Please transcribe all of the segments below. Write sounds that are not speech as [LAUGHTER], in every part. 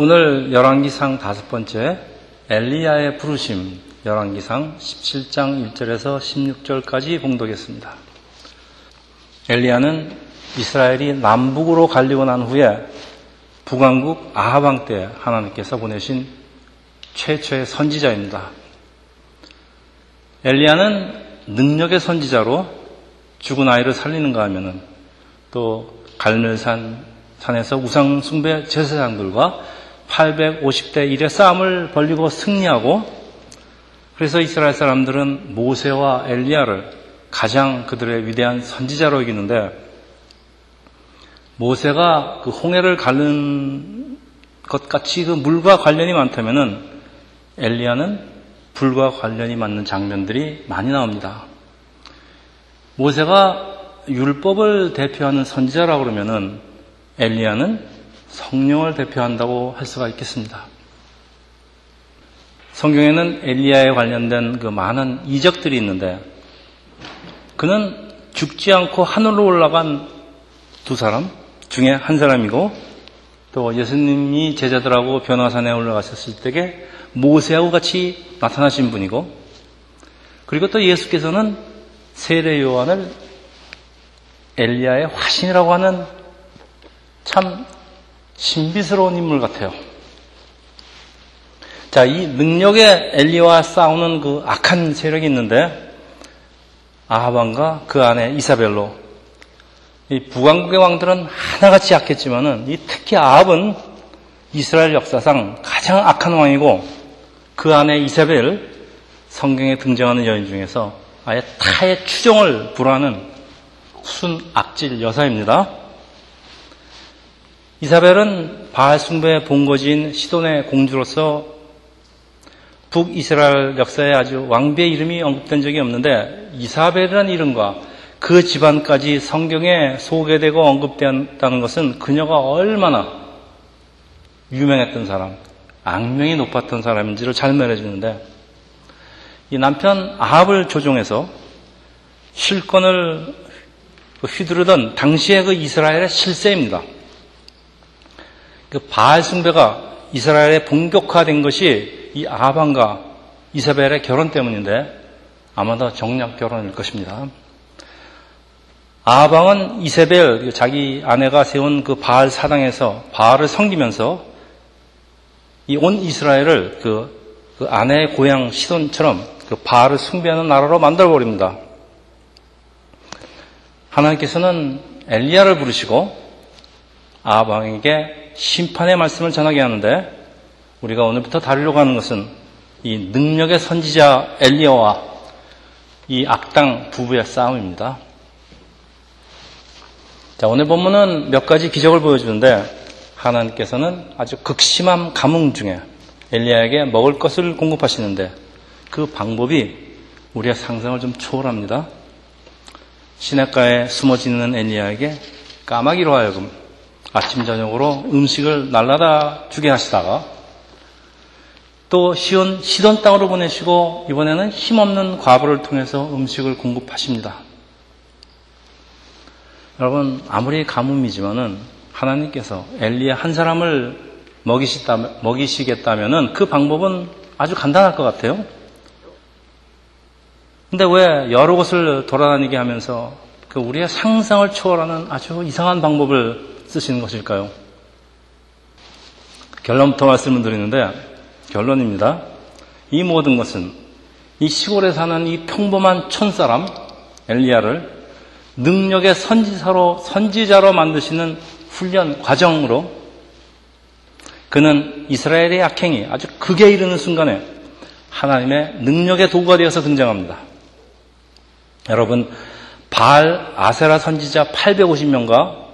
오늘 열왕기상 다섯 번째 엘리야의 부르심 열왕기상 17장 1절에서 16절까지 봉독했습니다. 엘리야는 이스라엘이 남북으로 갈리고 난 후에 북왕국 아하방 때 하나님께서 보내신 최초의 선지자입니다. 엘리야는 능력의 선지자로 죽은 아이를 살리는가 하면은 또 갈멜산 산에서 우상 숭배 제사장들과 850대 1의 싸움을 벌리고 승리하고 그래서 이스라엘 사람들은 모세와 엘리야를 가장 그들의 위대한 선지자로 여기는데 모세가 그 홍해를 가는 것 같이 그 물과 관련이 많다면은 엘리야는 불과 관련이 맞는 장면들이 많이 나옵니다. 모세가 율법을 대표하는 선지자라고 그러면은 엘리야는 성령을 대표한다고 할 수가 있겠습니다. 성경에는 엘리야에 관련된 그 많은 이적들이 있는데 그는 죽지 않고 하늘로 올라간 두 사람 중에 한 사람이고 또 예수님이 제자들하고 변화산에 올라가셨을 때에 모세하고 같이 나타나신 분이고 그리고 또 예수께서는 세례 요한을 엘리야의 화신이라고 하는 참 신비스러운 인물 같아요. 자, 이 능력의 엘리와 싸우는 그 악한 세력이 있는데 아하방과 그 안에 이사벨로 이 북왕국의 왕들은 하나같이 약했지만은 이 특히 아합은 이스라엘 역사상 가장 악한 왕이고 그 안에 이사벨 성경에 등장하는 여인 중에서 아예 타의 추종을 불허하는 순 악질 여사입니다. 이사벨은 바알 숭배의 본거지인 시돈의 공주로서 북이스라엘 역사에 아주 왕비의 이름이 언급된 적이 없는데 이사벨이라는 이름과 그 집안까지 성경에 소개되고 언급되었다는 것은 그녀가 얼마나 유명했던 사람, 악명이 높았던 사람인지를 잘 말해주는데 이 남편 아합을 조종해서 실권을 휘두르던 당시의 그 이스라엘의 실세입니다. 그 바알 숭배가 이스라엘에 본격화된 것이 이 아방과 이사벨의 결혼 때문인데 아마도 정략 결혼일 것입니다. 아방은 이세벨 자기 아내가 세운 그 바알 사당에서 바알을 섬기면서 이 온 이스라엘을 그, 그 아내의 고향 시돈처럼 그 바알을 숭배하는 나라로 만들어 버립니다. 하나님께서는 엘리야를 부르시고 아방에게 심판의 말씀을 전하게 하는데 우리가 오늘부터 다루려고 하는 것은 이 능력의 선지자 엘리야와 이 악당 부부의 싸움입니다. 자, 오늘 본문은 몇 가지 기적을 보여주는데 하나님께서는 아주 극심한 감흥 중에 엘리야에게 먹을 것을 공급하시는데 그 방법이 우리의 상상을 좀 초월합니다. 시냇가에 숨어지는 엘리야에게 까마귀로 하여금 아침 저녁으로 음식을 날라다 주게 하시다가 또 시온 시돈 땅으로 보내시고 이번에는 힘없는 과부를 통해서 음식을 공급하십니다. 여러분 아무리 가뭄이지만은 하나님께서 엘리야 한 사람을 먹이시다, 먹이시겠다면은 그 방법은 아주 간단할 것 같아요. 근데 왜 여러 곳을 돌아다니게 하면서 그 우리의 상상을 초월하는 아주 이상한 방법을 쓰시는 것일까요? 결론부터 말씀을 드리는데 결론입니다. 이 모든 것은 이 시골에 사는 이 평범한 촌사람 엘리야를 능력의 선지자로 선지자로 만드시는 훈련 과정으로 그는 이스라엘의 악행이 아주 극에 이르는 순간에 하나님의 능력의 도구가 되어서 등장합니다. 여러분, 바알 아세라 선지자 850명과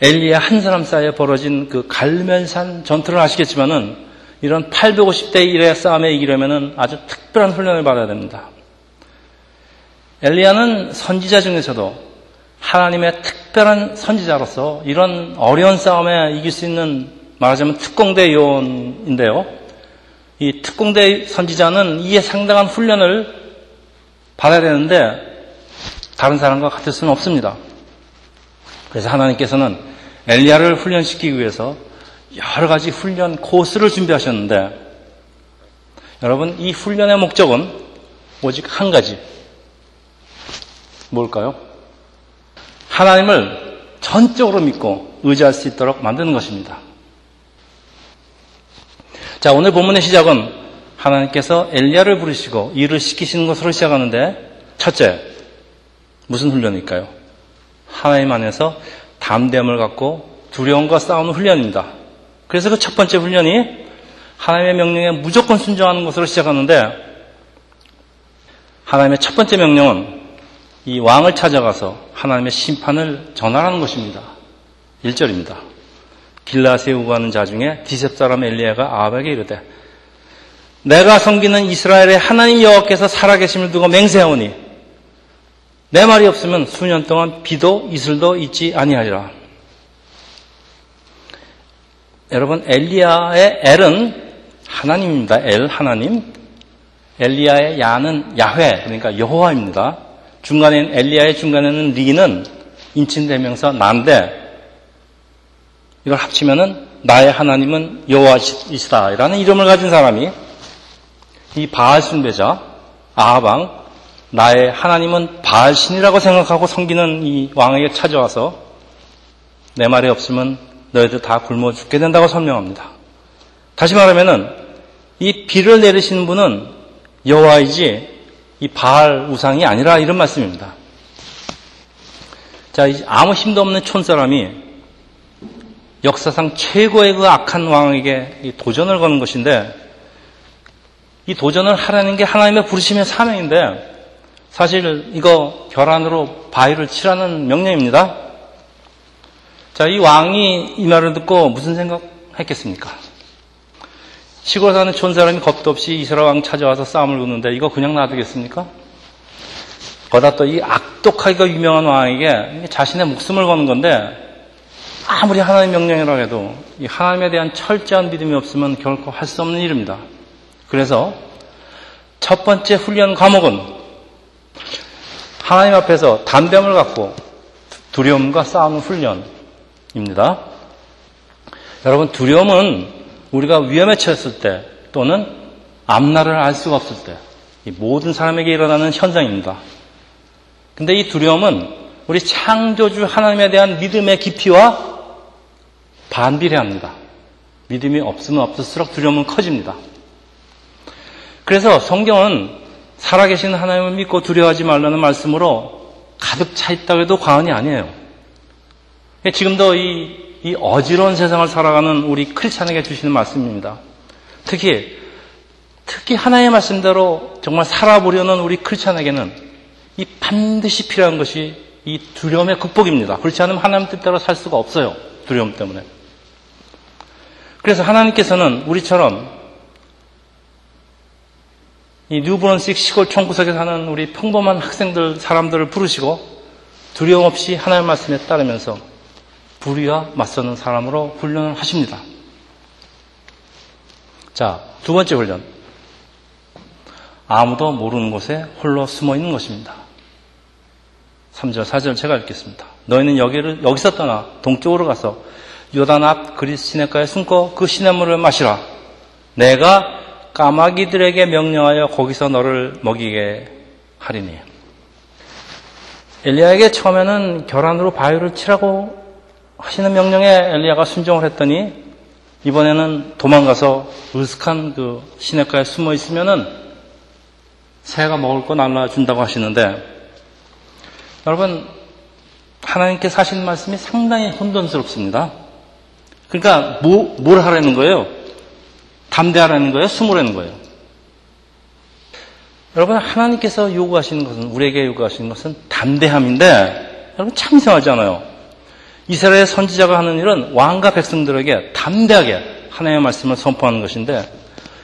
엘리야 한 사람 사이에 벌어진 그 갈면산 전투를 아시겠지만은 이런 850대 1의 싸움에 이기려면은 아주 특별한 훈련을 받아야 됩니다. 엘리야는 선지자 중에서도 하나님의 특별한 선지자로서 이런 어려운 싸움에 이길 수 있는 말하자면 특공대 요원인데요. 이 특공대 선지자는 이에 상당한 훈련을 받아야 되는데 다른 사람과 같을 수는 없습니다. 그래서 하나님께서는 엘리야를 훈련시키기 위해서 여러 가지 훈련 코스를 준비하셨는데 여러분 이 훈련의 목적은 오직 한 가지 뭘까요? 하나님을 전적으로 믿고 의지할 수 있도록 만드는 것입니다. 자, 오늘 본문의 시작은 하나님께서 엘리야를 부르시고 일을 시키시는 것으로 시작하는데 첫째, 무슨 훈련일까요? 하나님 안에서 담대함을 갖고 두려움과 싸우는 훈련입니다. 그래서 그 첫 번째 훈련이 하나님의 명령에 무조건 순종하는 것으로 시작하는데 하나님의 첫 번째 명령은 이 왕을 찾아가서 하나님의 심판을 전하라는 것입니다. 1절입니다. 길라세 우가는 자 중에 디셉 사람 엘리야가 아합에게 이르되 내가 섬기는 이스라엘의 하나님 여호와께서 살아계심을 두고 맹세하오니 내 말이 없으면 수년 동안 비도 이슬도 있지 아니하리라. 여러분 엘리야의 엘은 하나님입니다. 엘 하나님. 엘리야의 야는 야훼 그러니까 여호와입니다. 중간에 엘리야의 중간에는 리는 인친대명사 난데 이걸 합치면은 나의 하나님은 여호와이시다라는 이름을 가진 사람이 이 바알 숭배자 아하방 나의 하나님은 바알신이라고 생각하고 섬기는 이 왕에게 찾아와서 내 말이 없으면 너희들 다 굶어 죽게 된다고 설명합니다. 다시 말하면은 이 비를 내리시는 분은 여호와이지 이 바알 우상이 아니라 이런 말씀입니다. 자, 아무 힘도 없는 촌 사람이 역사상 최고의 그 악한 왕에게 도전을 거는 것인데 이 도전을 하라는 게 하나님의 부르심의 사명인데 사실 이거 결안으로 바위를 치라는 명령입니다. 자, 이 왕이 이 말을 듣고 무슨 생각했겠습니까? 시골 사는 촌 사람이 겁도 없이 이스라엘 왕 찾아와서 싸움을 붙는데 이거 그냥 놔두겠습니까? 거다 또 이 악독하기가 유명한 왕에게 자신의 목숨을 거는 건데 아무리 하나님 명령이라 해도 이 하나님에 대한 철저한 믿음이 없으면 결코 할 수 없는 일입니다. 그래서 첫 번째 훈련 과목은 하나님 앞에서 담대함을 갖고 두려움과 싸우는 훈련입니다. 여러분 두려움은 우리가 위험에 처했을 때 또는 앞날을 알 수가 없을 때 모든 사람에게 일어나는 현상입니다. 근데 이 두려움은 우리 창조주 하나님에 대한 믿음의 깊이와 반비례합니다. 믿음이 없으면 없을수록 두려움은 커집니다. 그래서 성경은 살아계신 하나님을 믿고 두려워하지 말라는 말씀으로 가득 차 있다고 해도 과언이 아니에요. 지금도 이, 이 어지러운 세상을 살아가는 우리 크리스찬에게 주시는 말씀입니다. 특히 특히 하나님의 말씀대로 정말 살아보려는 우리 크리스찬에게는 이 반드시 필요한 것이 이 두려움의 극복입니다. 그렇지 않으면 하나님 뜻대로 살 수가 없어요. 두려움 때문에. 그래서 하나님께서는 우리처럼 이 뉴브런식 시골 총구석에 사는 우리 평범한 학생들, 사람들을 부르시고 두려움 없이 하나님 말씀에 따르면서 불의와 맞서는 사람으로 훈련을 하십니다. 자, 두 번째 훈련. 아무도 모르는 곳에 홀로 숨어 있는 것입니다. 3절, 4절 제가 읽겠습니다. 너희는 여기를, 여기서 떠나 동쪽으로 가서 요단 앞 그리스 시내가에 숨고 그 시냇물을 마시라. 내가 까마귀들에게 명령하여 거기서 너를 먹이게 하리니. 엘리야에게 처음에는 결안으로 바위를 치라고 하시는 명령에 엘리야가 순종을 했더니 이번에는 도망가서 으슥한 그 시냇가에 숨어 있으면은 새가 먹을 거 날라준다고 하시는데 여러분 하나님께 하신 말씀이 상당히 혼돈스럽습니다. 그러니까 뭐, 뭘 하라는 거예요? 담대하라는 거예요? 숨으라는 거예요? 여러분 하나님께서 요구하시는 것은 우리에게 요구하시는 것은 담대함인데 여러분 참 이상하지 않아요? 이스라엘 선지자가 하는 일은 왕과 백성들에게 담대하게 하나님의 말씀을 선포하는 것인데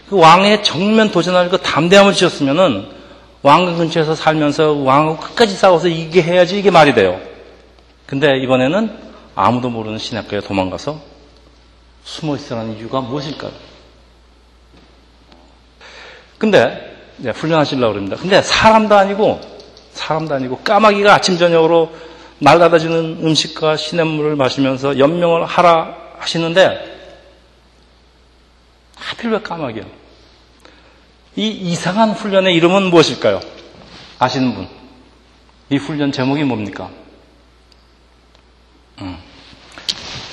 그 왕의 정면 도전할 그 담대함을 지었으면은 왕 근처에서 살면서 왕하고 끝까지 싸워서 이게 해야지 이게 말이 돼요. 근데 이번에는 아무도 모르는 신학교에 도망가서 숨어 있으라는 이유가 무엇일까요? 근데 네, 훈련하시려고 그럽니다. 근데 사람도 아니고 사람도 아니고 까마귀가 아침 저녁으로 날아다니는 음식과 시냇물을 마시면서 연명을 하라 하시는데 하필 왜 까마귀야? 이 이상한 훈련의 이름은 무엇일까요? 아시는 분? 이 훈련 제목이 뭡니까? 음.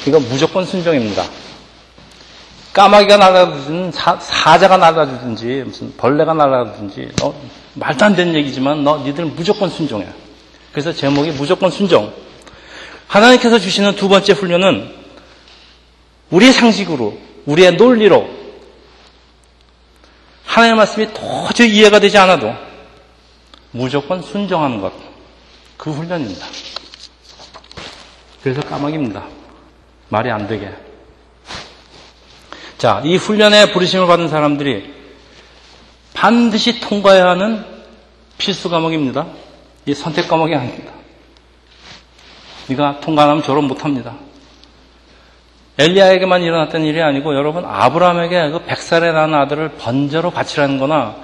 이거 무조건 순종입니다. 까마귀가 날아가든지 사, 자가 날아가든지 무슨 벌레가 날아가든지 너 말도 안 되는 얘기지만 너 니들 무조건 순종해. 그래서 제목이 무조건 순종. 하나님께서 주시는 두 번째 훈련은 우리의 상식으로 우리의 논리로 하나님의 말씀이 도저히 이해가 되지 않아도 무조건 순종하는 것. 그 훈련입니다. 그래서 까마귀입니다. 말이 안 되게. 자, 이 훈련에 부르심을 받은 사람들이 반드시 통과해야 하는 필수 과목입니다. 이 선택 과목이 아닙니다. 네가 통과 안 하면 졸업 못 합니다. 엘리야에게만 일어났던 일이 아니고 여러분 아브라함에게 그 백살에 낳은 아들을 번제로 바치라는 거나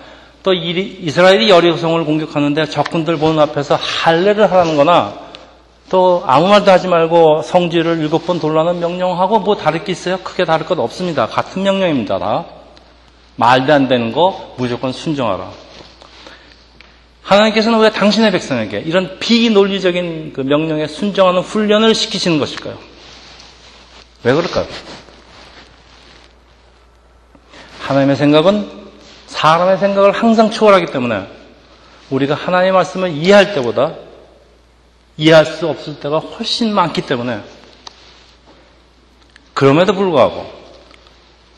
또 이스라엘이 여리고성을 공격하는데 적군들 보는 앞에서 할례를 하라는 거나 또 아무 말도 하지 말고 성지를 일곱 번 돌라는 명령하고 뭐 다를 게 있어요? 크게 다를 것 없습니다. 같은 명령입니다. 다. 말도 안 되는 거 무조건 순종하라. 하나님께서는 왜 당신의 백성에게 이런 비논리적인 그 명령에 순종하는 훈련을 시키시는 것일까요? 왜 그럴까요? 하나님의 생각은 사람의 생각을 항상 초월하기 때문에 우리가 하나님의 말씀을 이해할 때보다 이해할 수 없을 때가 훨씬 많기 때문에 그럼에도 불구하고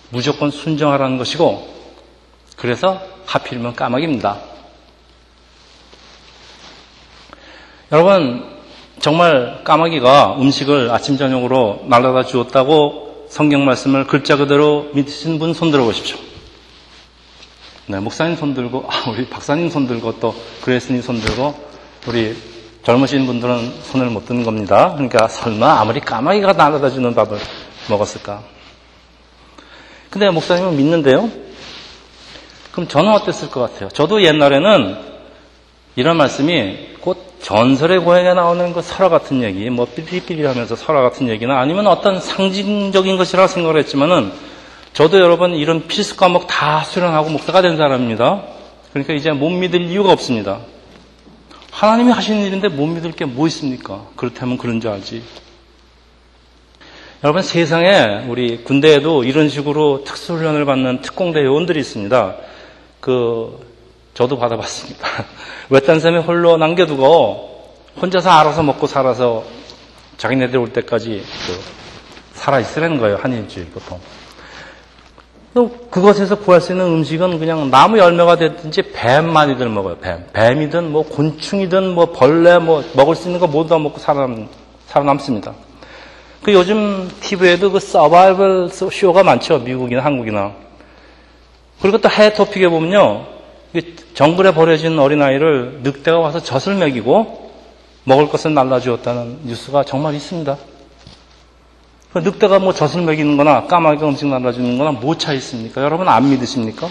무조건 순정하라는 것이고 그래서 하필이면 까마귀입니다. 여러분 정말 까마귀가 음식을 아침 저녁으로 날라다 주었다고 성경 말씀을 글자 그대로 믿으신 분 손들어 보십시오. 네, 목사님 손 들고, 아, 우리 박사님 손 들고, 또 그레스님 손 들고, 우리 젊으신 분들은 손을 못 드는 겁니다. 그러니까 설마 아무리 까마귀가 날아다 주는 밥을 먹었을까? 근데 목사님은 믿는데요? 그럼 저는 어땠을 것 같아요? 저도 옛날에는 이런 말씀이 곧 전설의 고향에 나오는 그 설화 같은 얘기, 뭐 삐삐삐리 하면서 설화 같은 얘기나 아니면 어떤 상징적인 것이라 생각을 했지만은 저도 여러분 이런 필수 과목 다 수련하고 목사가 된 사람입니다. 그러니까 이제 못 믿을 이유가 없습니다. 하나님이 하시는 일인데 못 믿을 게 뭐 있습니까? 그렇다면 그런 줄 알지. 여러분 세상에 우리 군대에도 이런 식으로 특수훈련을 받는 특공대 요원들이 있습니다. 그 저도 받아봤습니다. [LAUGHS] 외딴 섬에 홀로 남겨두고 혼자서 알아서 먹고 살아서 자기네들 올 때까지 그 살아 있으라는 거예요 한 일주일 보통. 또 그것에서 구할 수 있는 음식은 그냥 나무 열매가 됐든지 뱀 많이들 먹어요. 뱀. 뱀이든 뭐 곤충이든 뭐 벌레 뭐 먹을 수 있는 거 모두 다 먹고 살아남, 살아남습니다. 그 요즘 TV에도 그 서바이벌 쇼가 많죠. 미국이나 한국이나. 그리고 또 해외 토픽에 보면요. 정글에 버려진 어린아이를 늑대가 와서 젖을 먹이고 먹을 것을 날라주었다는 뉴스가 정말 있습니다. 그 늑대가 뭐 젖을 먹이는 거나 까마귀가 음식 날아주는 거나 뭐 차 있습니까? 여러분 안 믿으십니까?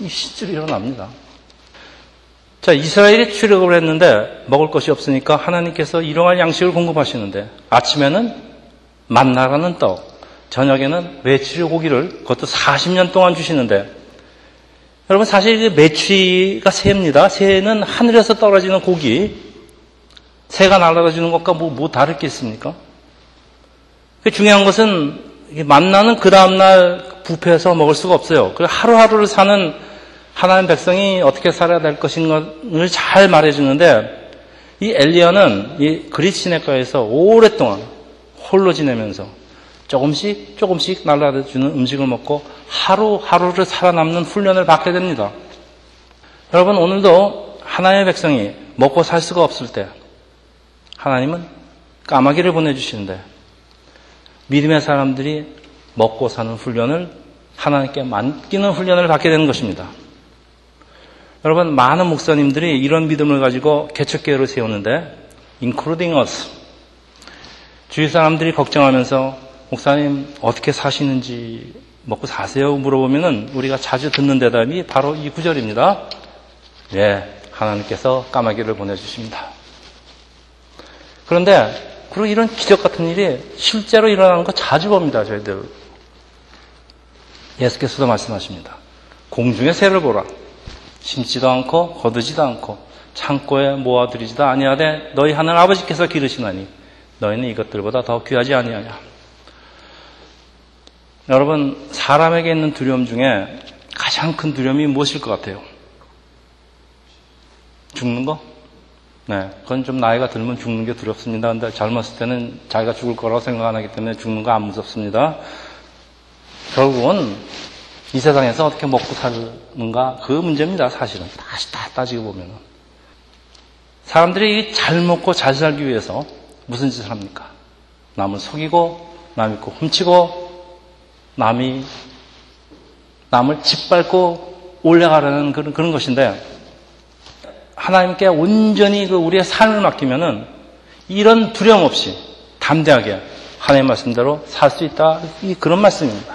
이 실제로 일어납니다. 자, 이스라엘이 출애굽을 했는데 먹을 것이 없으니까 하나님께서 일용할 양식을 공급하시는데 아침에는 만나라는 떡, 저녁에는 메추리 고기를 그것도 40년 동안 주시는데 여러분 사실 메추리가 새입니다. 새는 하늘에서 떨어지는 고기, 새가 날아다 주는 것과 뭐, 뭐 다를 게 있습니까? 그 중요한 것은 만나는 그 다음날 부패해서 먹을 수가 없어요. 그 하루하루를 사는 하나님 백성이 어떻게 살아야 될 것인가를 잘 말해주는데 이 엘리야는 이 그리스 시내가에서 오랫동안 홀로 지내면서 조금씩 조금씩 날라주는 음식을 먹고 하루하루를 살아남는 훈련을 받게 됩니다. 여러분 오늘도 하나님의 백성이 먹고 살 수가 없을 때 하나님은 까마귀를 보내주시는데 믿음의 사람들이 먹고 사는 훈련을 하나님께 맡기는 훈련을 받게 되는 것입니다. 여러분, 많은 목사님들이 이런 믿음을 가지고 개척교회를 세우는데, including us. 주위 사람들이 걱정하면서, 목사님, 어떻게 사시는지, 먹고 사세요? 물어보면은 우리가 자주 듣는 대답이 바로 이 구절입니다. 예, 하나님께서 까마귀를 보내주십니다. 그런데 그리고 이런 기적 같은 일이 실제로 일어나는 거 자주 봅니다, 저희들. 예수께서도 말씀하십니다. 공중의 새를 보라. 심지도 않고 거두지도 않고 창고에 모아들이지도 아니하되 너희 하늘 아버지께서 기르시나니 너희는 이것들보다 더 귀하지 아니하냐. 여러분 사람에게 있는 두려움 중에 가장 큰 두려움이 무엇일 것 같아요? 죽는 거? 네, 그건 좀 나이가 들면 죽는 게 두렵습니다. 근데 젊었을 때는 자기가 죽을 거라고 생각 안 하기 때문에 죽는 거 안 무섭습니다. 결국은 이 세상에서 어떻게 먹고 사는가 그 문제입니다. 사실은 다시 다 따지고 보면 사람들이 잘 먹고 잘 살기 위해서 무슨 짓을 합니까? 남을 속이고 남이 고 훔치고 남이 남을 짓밟고 올라가려는 그런, 그런 것인데 하나님께 온전히 그 우리의 삶을 맡기면은 이런 두려움 없이 담대하게 하나님 말씀대로 살 수 있다. 이 그런 말씀입니다.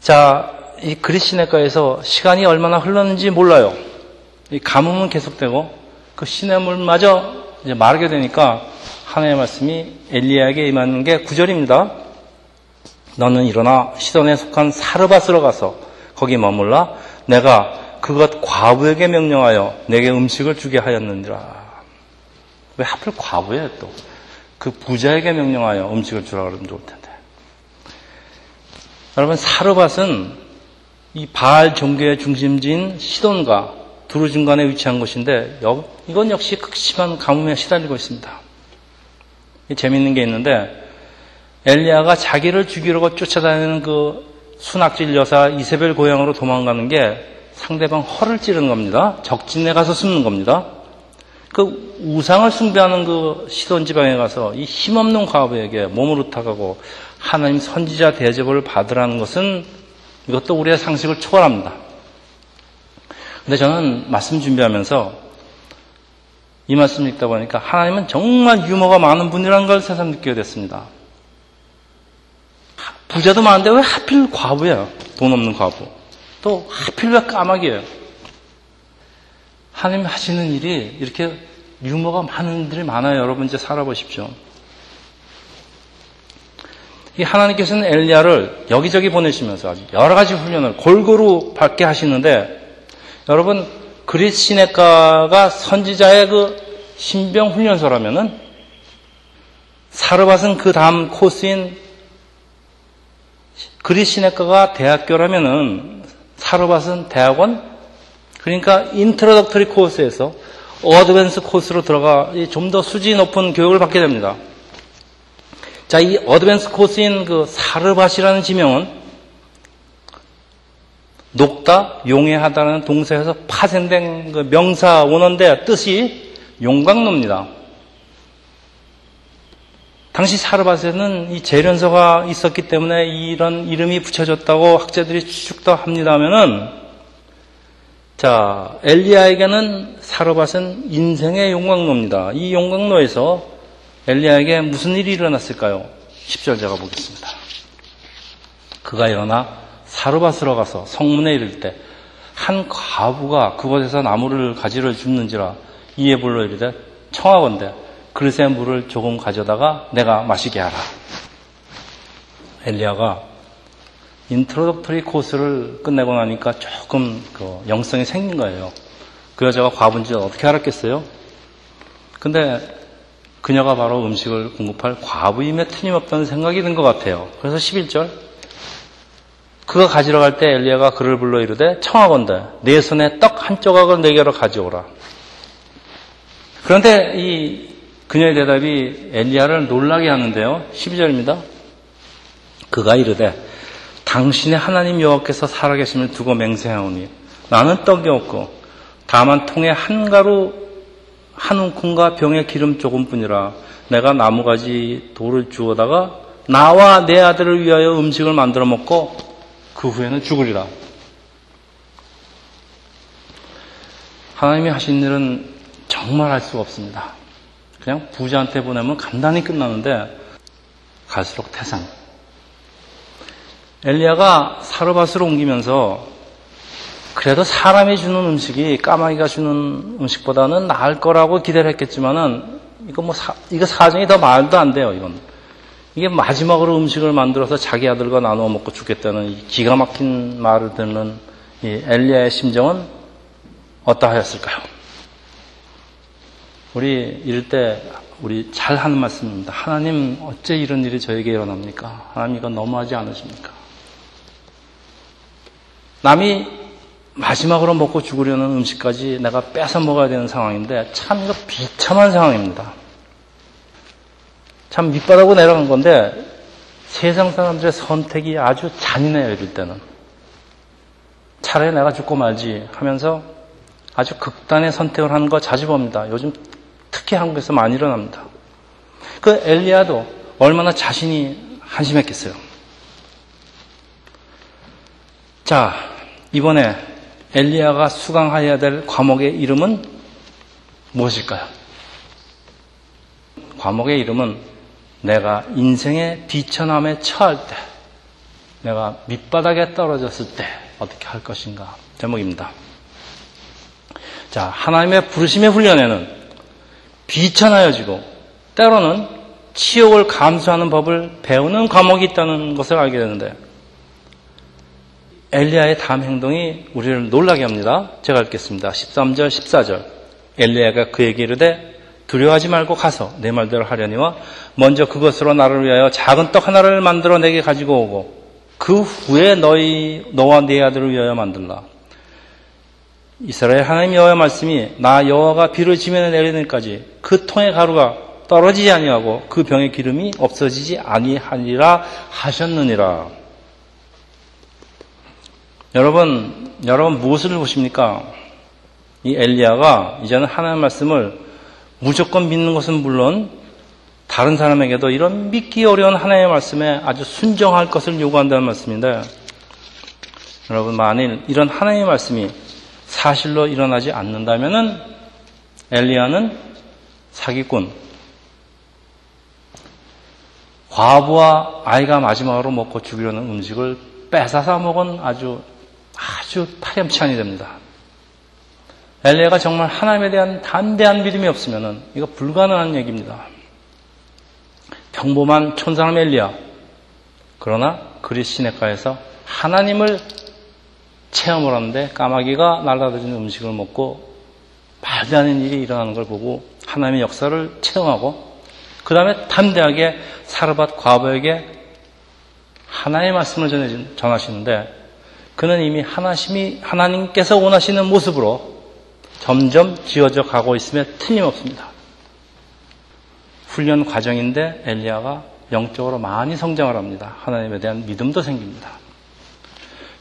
자, 이 그리시네가에서 시간이 얼마나 흘렀는지 몰라요. 이 가뭄은 계속되고 그 시냇물마저 이제 마르게 되니까 하나님의 말씀이 엘리야에게 임하는 게 구절입니다. 너는 일어나 시돈에 속한 사르밧으로 가서 거기 머물라 내가 그것 과부에게 명령하여 내게 음식을 주게 하였느니라. 왜 하필 과부에 또? 그 부자에게 명령하여 음식을 주라 그러면 좋을 텐데. 여러분 사르밧은 이 바알 종교의 중심지인 시돈과 두루 중간에 위치한 곳인데 이건 역시 극심한 가뭄에 시달리고 있습니다. 재미있는 게 있는데 엘리야가 자기를 죽이려고 쫓아다니는 그 순악질 여사 이세벨 고향으로 도망가는 게 상대방 허를 찌르는 겁니다. 적진에 가서 숨는 겁니다. 그 우상을 숭배하는 그 시돈 지방에 가서 이 힘없는 과부에게 몸을 우탁하고 하나님 선지자 대접을 받으라는 것은 이것도 우리의 상식을 초월합니다. 근데 저는 말씀 준비하면서 이 말씀 읽다 보니까 하나님은 정말 유머가 많은 분이라는 걸 새삼 느끼게 됐습니다. 부자도 많은데 왜 하필 과부야? 돈 없는 과부. 또 하필 왜 까마귀예요? 하나님 하시는 일이 이렇게 유머가 많은 분들이 많아요. 여러분 이제 살아보십시오. 이 하나님께서는 엘리야를 여기저기 보내시면서 아주 여러 가지 훈련을 골고루 받게 하시는데 여러분 그릿 시냇가가 선지자의 그 신병 훈련소라면은 사르밧은 그 다음 코스인 그릿 시냇가가 대학교라면은 사르밧은 대학원 그러니까 introductory course에서 advanced course로 들어가 좀 더 수준 높은 교육을 받게 됩니다. 자, 이 advanced course인 그 사르밧이라는 지명은 녹다, 용해하다는 동사에서 파생된 그 명사 원어인데 뜻이 용광로입니다. 당시 사르밧에는 이 재련소가 있었기 때문에 이런 이름이 붙여졌다고 학자들이 추측도 합니다면은 자 엘리야에게는 사르밧은 인생의 용광로입니다. 이 용광로에서 엘리야에게 무슨 일이 일어났을까요? 10절 제가 보겠습니다. 그가 일어나 사르밧으로 가서 성문에 이를 때 한 과부가 그곳에서 나무를 가지러 줍는지라 이에 불러 이르되 청하건대 그릇에 물을 조금 가져다가 내가 마시게 하라. 엘리야가 introductory 코스를 끝내고 나니까 조금 그 영성이 생긴 거예요. 그 여자가 과부인지 어떻게 알았겠어요? 근데 그녀가 바로 음식을 공급할 과부임에 틀림없다는 생각이 든 것 같아요. 그래서 11절 그가 가지러 갈 때 엘리야가 그를 불러 이르되 청하건대 내 손에 떡 한 조각을 내게로 가져오라. 그런데 이 그녀의 대답이 엘리야를 놀라게 하는데요. 12절입니다. 그가 이르되 당신의 하나님 여호와께서 살아계심을 두고 맹세하오니 나는 떡이 없고 다만 통에 한 가루 한 움큼과 병에 기름 조금뿐이라 내가 나무가지 돌을 주워다가 나와 내 아들을 위하여 음식을 만들어 먹고 그 후에는 죽으리라. 하나님이 하신 일은 정말 할 수가 없습니다. 그냥 부자한테 보내면 간단히 끝나는데 갈수록 태산. 엘리야가 사르밧으로 옮기면서 그래도 사람이 주는 음식이 까마귀가 주는 음식보다는 나을 거라고 기대를 했겠지만은 이거 뭐 사, 이거 사정이 더 말도 안 돼요. 이건 이게 마지막으로 음식을 만들어서 자기 아들과 나누어 먹고 죽겠다는 기가 막힌 말을 듣는 이 엘리야의 심정은 어떠하였을까요? 우리 이럴 때 우리 잘 하는 말씀입니다. 하나님 어째 이런 일이 저에게 일어납니까? 하나님 이건 너무하지 않으십니까? 남이 마지막으로 먹고 죽으려는 음식까지 내가 뺏어 먹어야 되는 상황인데 참 이거 비참한 상황입니다. 참 밑바닥으로 내려간 건데 세상 사람들의 선택이 아주 잔인해요, 이럴 때는. 차라리 내가 죽고 말지 하면서 아주 극단의 선택을 하는 거 자주 봅니다. 요즘 특히 한국에서 많이 일어납니다. 그 엘리야도 얼마나 자신이 한심했겠어요. 자, 이번에 엘리야가 수강해야 될 과목의 이름은 무엇일까요? 과목의 이름은 내가 인생의 비천함에 처할 때, 내가 밑바닥에 떨어졌을 때 어떻게 할 것인가 제목입니다. 자, 하나님의 부르심의 훈련에는 비천하여지고 때로는 치욕을 감수하는 법을 배우는 과목이 있다는 것을 알게 되는데 엘리야의 다음 행동이 우리를 놀라게 합니다. 제가 읽겠습니다. 13절, 14절. 엘리야가 그에게 이르되 두려워하지 말고 가서 내 말대로 하려니와 먼저 그것으로 나를 위하여 작은 떡 하나를 만들어 내게 가지고 오고 그 후에 너희 너와 네 아들을 위하여 만들라. 이스라엘 하나님 여호와 말씀이 나 여호와가 비를 지면에 내리는까지 그 통의 가루가 떨어지지 아니하고 그 병의 기름이 없어지지 아니하리라 하셨느니라. 여러분, 여러분 무엇을 보십니까? 이 엘리야가 이제는 하나님 말씀을 무조건 믿는 것은 물론 다른 사람에게도 이런 믿기 어려운 하나님의 말씀에 아주 순정할 것을 요구한다는 말씀인데 여러분 만일 이런 하나님의 말씀이 사실로 일어나지 않는다면은 엘리야는 사기꾼 과부와 아이가 마지막으로 먹고 죽이려는 음식을 뺏어서 먹은 아주 아주 파렴치한이 됩니다. 엘리야가 정말 하나님에 대한 담대한 믿음이 없으면 이거 불가능한 얘기입니다. 평범한 촌사람 엘리야. 그러나 그리 시내가에서 하나님을 체험을 하는데 까마귀가 날아다니는 음식을 먹고 말도 안 되는 일이 일어나는 걸 보고 하나님의 역사를 체험하고 그 다음에 담대하게 사르밧 과부에게 하나의 말씀을 전하시는데 그는 이미 하나님이 하나님께서 원하시는 모습으로 점점 지어져 가고 있음에 틀림없습니다. 훈련 과정인데 엘리야가 영적으로 많이 성장을 합니다. 하나님에 대한 믿음도 생깁니다.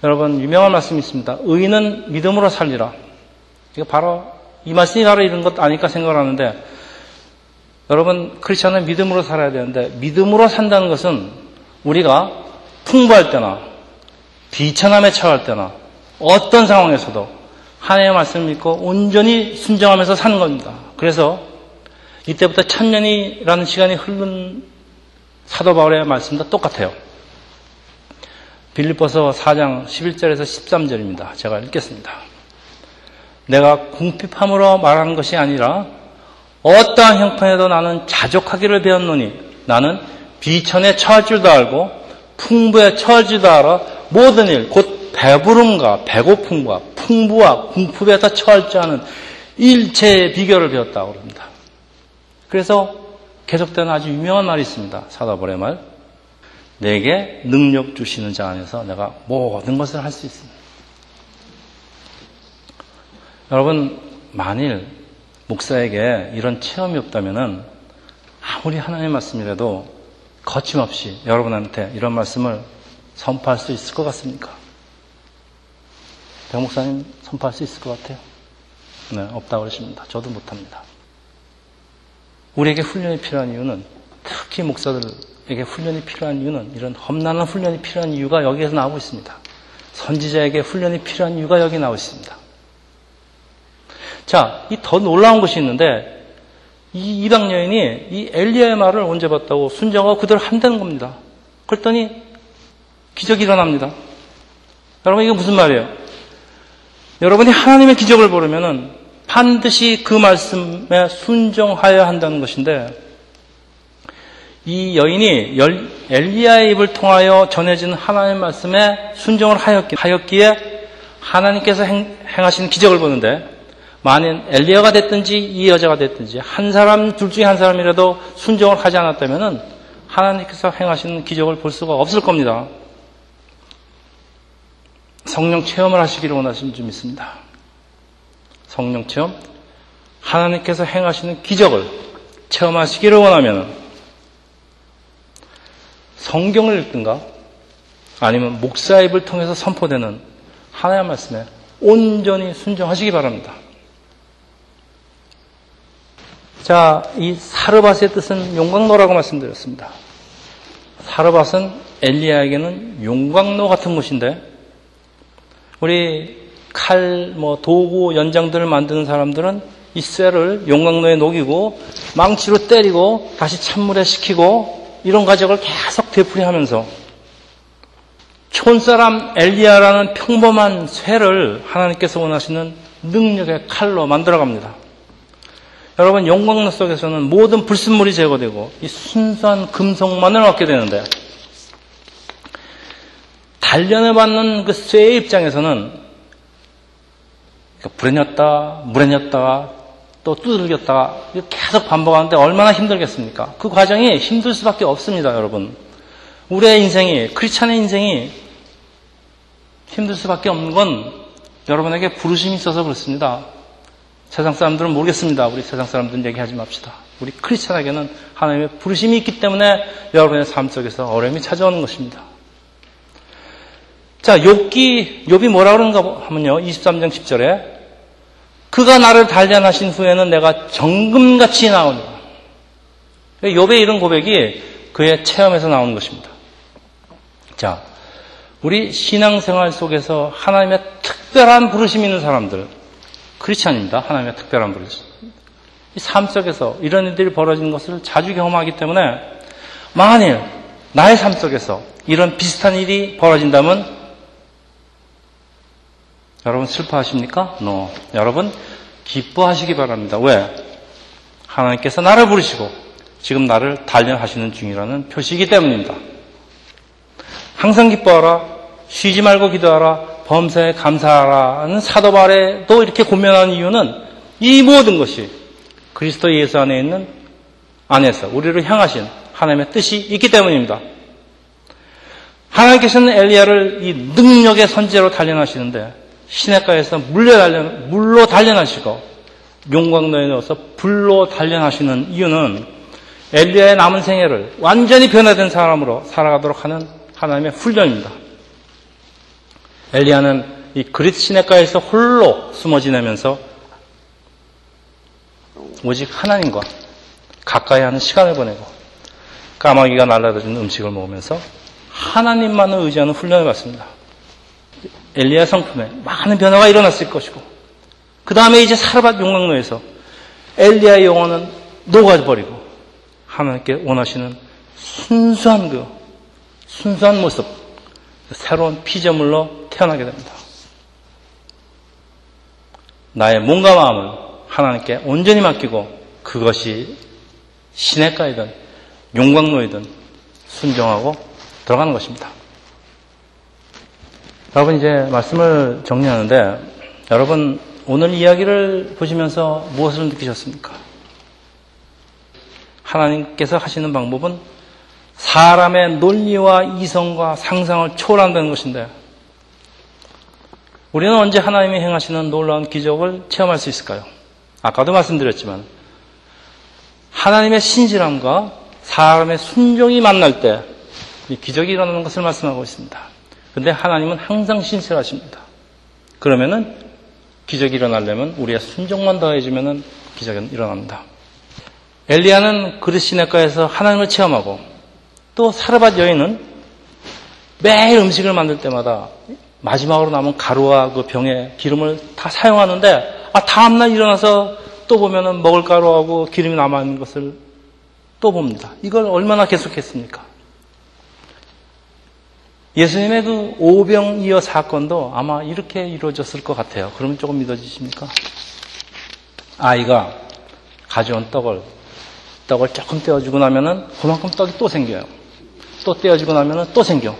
여러분 유명한 말씀이 있습니다. 의인은 믿음으로 살리라. 이거 바로 이 말씀이 바로 이런 것 아닐까 생각을 하는데 여러분 크리스천은 믿음으로 살아야 되는데 믿음으로 산다는 것은 우리가 풍부할 때나 비천함에 처할 때나 어떤 상황에서도 하나님의 말씀을 믿고 온전히 순정하면서 사는 겁니다. 그래서 이때부터 천년이라는 시간이 흐른 사도 바울의 말씀과 똑같아요. 빌립보서 4장 11절에서 13절입니다. 제가 읽겠습니다. 내가 궁핍함으로 말하는 것이 아니라 어떠한 형편에도 나는 자족하기를 배웠노니 나는 비천에 처할 줄도 알고 풍부에 처할 줄도 알아 모든 일, 곧 배부름과 배고픔과 풍부와 궁핍에 다 처할 줄 아는 일체의 비결을 배웠다고 합니다. 그래서 계속되는 아주 유명한 말이 있습니다. 사다벌의 말. 내게 능력 주시는 자 안에서 내가 모든 것을 할 수 있습니다. 여러분, 만일 목사에게 이런 체험이 없다면 아무리 하나님의 말씀이라도 거침없이 여러분한테 이런 말씀을 선포할 수 있을 것 같습니까? 백 목사님 선포할 수 있을 것 같아요? 네, 없다고 그러십니다. 저도 못합니다. 우리에게 훈련이 필요한 이유는 특히 목사들 에게 훈련이 필요한 이유는 이런 험난한 훈련이 필요한 이유가 여기에서 나오고 있습니다. 선지자에게 훈련이 필요한 이유가 여기 나오고 있습니다. 자, 이 더 놀라운 것이 있는데 이 이방 여인이 이 엘리야의 말을 언제 봤다고 순정하고 그대로 한다는 겁니다. 그랬더니 기적이 일어납니다. 여러분 이게 무슨 말이에요? 여러분이 하나님의 기적을 보려면 반드시 그 말씀에 순종하여야 한다는 것인데 이 여인이 엘리야의 입을 통하여 전해진 하나님의 말씀에 순종을 하였기, 에 하나님께서 행, 하신 기적을 보는데 만일 엘리야가 됐든지 이 여자가 됐든지 한 사람 둘 중에 한 사람이라도 순종을 하지 않았다면 하나님께서 행하시는 기적을 볼 수가 없을 겁니다. 성령 체험을 하시기를 원하시는 줄 믿습니다. 성령 체험, 하나님께서 행하시는 기적을 체험하시기를 원하면 성경을 읽든가 아니면 목사 입을 통해서 선포되는 하나님의 말씀에 온전히 순종하시기 바랍니다. 자, 이 사르밧의 뜻은 용광로라고 말씀드렸습니다. 사르밧은 엘리야에게는 용광로 같은 곳인데 우리 칼, 뭐 도구, 연장들을 만드는 사람들은 이 쇠를 용광로에 녹이고 망치로 때리고 다시 찬물에 식히고 이런 과정을 계속 되풀이하면서 촌사람 엘리야라는 평범한 쇠를 하나님께서 원하시는 능력의 칼로 만들어갑니다. 여러분 용광로 속에서는 모든 불순물이 제거되고 이 순수한 금속만을 얻게 되는데 단련을 받는 그 쇠의 입장에서는 불에 녔다 물에 녔다가 또 두들겼다가 계속 반복하는데 얼마나 힘들겠습니까? 그 과정이 힘들 수밖에 없습니다, 여러분. 우리의 인생이 크리스찬의 인생이 힘들 수밖에 없는 건 여러분에게 부르심이 있어서 그렇습니다. 세상 사람들은 모르겠습니다. 우리 세상 사람들은 얘기하지 맙시다. 우리 크리스천에게는 하나님의 부르심이 있기 때문에 여러분의 삶 속에서 어려움이 찾아오는 것입니다. 자, 욥기, 욥이 뭐라 그러는가 하면요. 23장 10절에 그가 나를 단련하신 후에는 내가 정금같이 나오니 욥의 이런 고백이 그의 체험에서 나오는 것입니다. 자, 우리 신앙생활 속에서 하나님의 특별한 부르심 있는 사람들, 크리스찬입니다. 하나님의 특별한 부르심. 이 삶 속에서 이런 일들이 벌어지는 것을 자주 경험하기 때문에 만일 나의 삶 속에서 이런 비슷한 일이 벌어진다면 여러분 슬퍼하십니까? No. 여러분 기뻐하시기 바랍니다. 왜? 하나님께서 나를 부르시고 지금 나를 단련하시는 중이라는 표시이기 때문입니다. 항상 기뻐하라. 쉬지 말고 기도하라. 범사에 감사하라는 사도 발에도 이렇게 고면하는 이유는 이 모든 것이 그리스도 예수 안에 있는 안에서 우리를 향하신 하나님의 뜻이 있기 때문입니다. 하나님께서는 엘리야를 이 능력의 선제로 단련하시는데 시냇가에서 물로 단련, 물로 단련하시고 용광로에 넣어서 불로 단련하시는 이유는 엘리야의 남은 생애를 완전히 변화된 사람으로 살아가도록 하는 하나님의 훈련입니다. 엘리야는 이 그릿 시내가에서 홀로 숨어 지내면서 오직 하나님과 가까이 하는 시간을 보내고 까마귀가 날라다니는 음식을 먹으면서 하나님만을 의지하는 훈련을 받습니다. 엘리야 성품에 많은 변화가 일어났을 것이고 그 다음에 이제 사르밧 용광로에서 엘리야의 영혼은 녹아버리고 하나님께 원하시는 순수한 그 순수한 모습 새로운 피조물로 태어나게 됩니다. 나의 몸과 마음을 하나님께 온전히 맡기고 그것이 시냇가이든 용광로이든 순종하고 들어가는 것입니다. 여러분 이제 말씀을 정리하는데 여러분 오늘 이야기를 보시면서 무엇을 느끼셨습니까? 하나님께서 하시는 방법은 사람의 논리와 이성과 상상을 초월한다는 것인데 우리는 언제 하나님이 행하시는 놀라운 기적을 체험할 수 있을까요? 아까도 말씀드렸지만 하나님의 신실함과 사람의 순종이 만날 때 기적이 일어나는 것을 말씀하고 있습니다. 근데 하나님은 항상 신실하십니다. 그러면은 기적이 일어나려면 우리의 순종만 더해지면은 기적은 일어납니다. 엘리야는 그릇시내가에서 하나님을 체험하고 또 사르밧 여인은 매일 음식을 만들 때마다 마지막으로 남은 가루와 그 병에 기름을 다 사용하는데 아 다음날 일어나서 또 보면은 먹을 가루하고 기름이 남아 있는 것을 또 봅니다. 이걸 얼마나 계속했습니까? 예수님의 그 오병이어 사건도 아마 이렇게 이루어졌을 것 같아요. 그러면 조금 믿어지십니까? 아이가 가져온 떡을 떡을 조금 떼어주고 나면은 그만큼 떡이 또 생겨요. 또 떼어주고 나면은 또 생겨.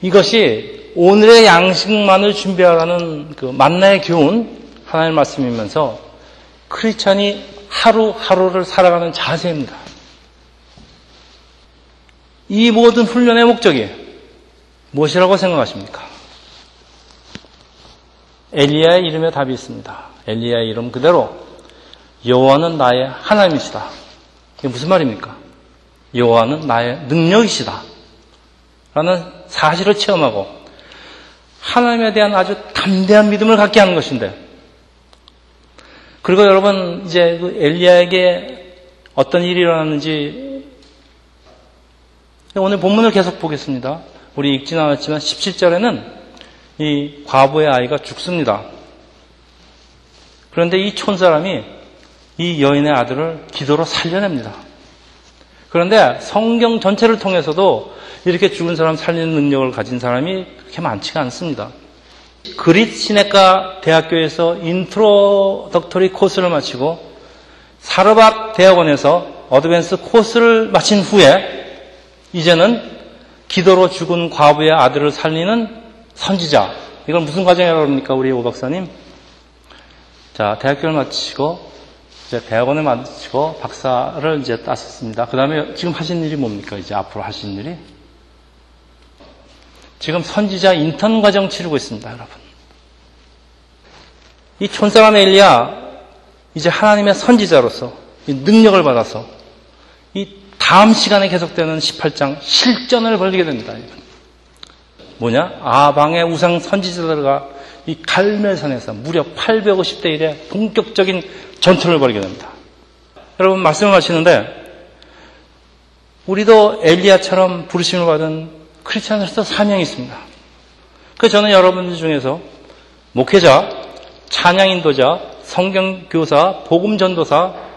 이것이 오늘의 양식만을 준비하라는 그 만나의 교훈 하나님의 말씀이면서 크리스찬이 하루하루를 살아가는 자세입니다. 이 모든 훈련의 목적이 무엇이라고 생각하십니까? 엘리야의 이름에 답이 있습니다. 엘리야의 이름 그대로 여호와는 나의 하나님이시다. 이게 무슨 말입니까? 여호와는 나의 능력이시다. 라는 사실을 체험하고 하나님에 대한 아주 담대한 믿음을 갖게 하는 것인데 그리고 여러분 이제 그 엘리야에게 어떤 일이 일어났는지 오늘 본문을 계속 보겠습니다. 우리 읽진 않았지만 17절에는 이 과부의 아이가 죽습니다. 그런데 이 촌사람이 이 여인의 아들을 기도로 살려냅니다. 그런데 성경 전체를 통해서도 이렇게 죽은 사람 살리는 능력을 가진 사람이 그렇게 많지가 않습니다. 그릿 시내가 대학교에서 introductory 코스를 마치고 사르밧 대학원에서 advance 코스를 마친 후에 이제는 기도로 죽은 과부의 아들을 살리는 선지자. 이건 무슨 과정이라고 합니까, 우리 오 박사님? 자, 대학교를 마치고, 이제 대학원을 마치고, 박사를 이제 땄었습니다. 그 다음에 지금 하신 일이 뭡니까, 이제 앞으로 하신 일이? 지금 선지자 인턴 과정 치르고 있습니다, 여러분. 이 촌사람 엘리야, 이제 하나님의 선지자로서 능력을 받아서 이 다음 시간에 계속되는 18장 실전을 벌리게 됩니다. 뭐냐? 아방의 우상 선지자들과 이 갈멜산에서 무려 850대 1의 본격적인 전투를 벌이게 됩니다. 여러분 말씀을 하시는데 우리도 엘리야처럼 부르심을 받은 크리스천으로서 사명이 있습니다. 그 저는 여러분들 중에서 목회자, 찬양 인도자, 성경 교사, 복음 전도사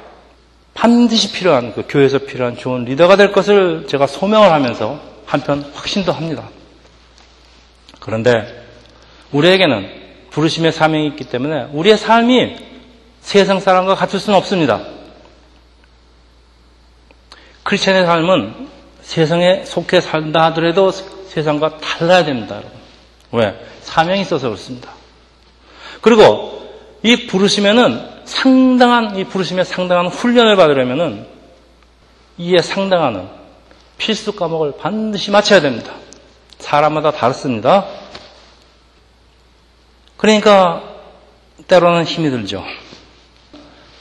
반드시 필요한 그 교회에서 필요한 좋은 리더가 될 것을 제가 소명을 하면서 한편 확신도 합니다. 그런데 우리에게는 부르심의 사명이 있기 때문에 우리의 삶이 세상 사람과 같을 수는 없습니다. 크리스천의 삶은 세상에 속해 산다 하더라도 세상과 달라야 됩니다, 여러분. 왜? 사명이 있어서 그렇습니다. 그리고 이 부르심에는 상당한, 이 부르심에 상당한 훈련을 받으려면은 이에 상당한 필수 과목을 반드시 마쳐야 됩니다. 사람마다 다릅니다. 그러니까 때로는 힘이 들죠.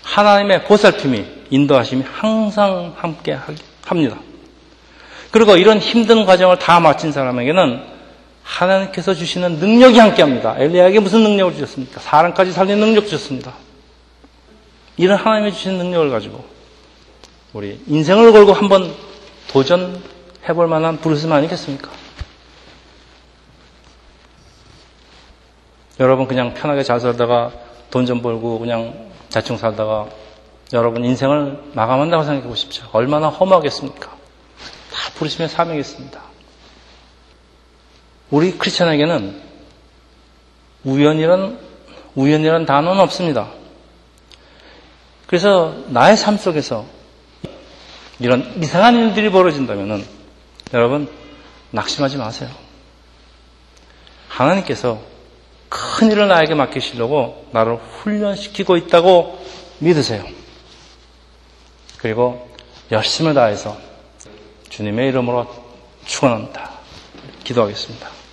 하나님의 보살핌이 인도하심이 항상 함께 합니다. 그리고 이런 힘든 과정을 다 마친 사람에게는 하나님께서 주시는 능력이 함께 합니다. 엘리야에게 무슨 능력을 주셨습니까? 사람까지 살리는 능력 주셨습니다. 이런 하나님이 주신 능력을 가지고 우리 인생을 걸고 한번 도전해 볼 만한 부르심 아니겠습니까? 여러분 그냥 편하게 잘 살다가 돈 좀 벌고 그냥 대충 살다가 여러분 인생을 마감한다고 생각해 보십시오. 얼마나 험하겠습니까? 다 부르시면 사명이 있습니다. 우리 크리스천에게는 우연이란 우연이란 단어는 없습니다. 그래서 나의 삶 속에서 이런 이상한 일들이 벌어진다면 여러분 낙심하지 마세요. 하나님께서 큰 일을 나에게 맡기시려고 나를 훈련시키고 있다고 믿으세요. 그리고 열심을 다해서 주님의 이름으로 축원합니다. 기도하겠습니다.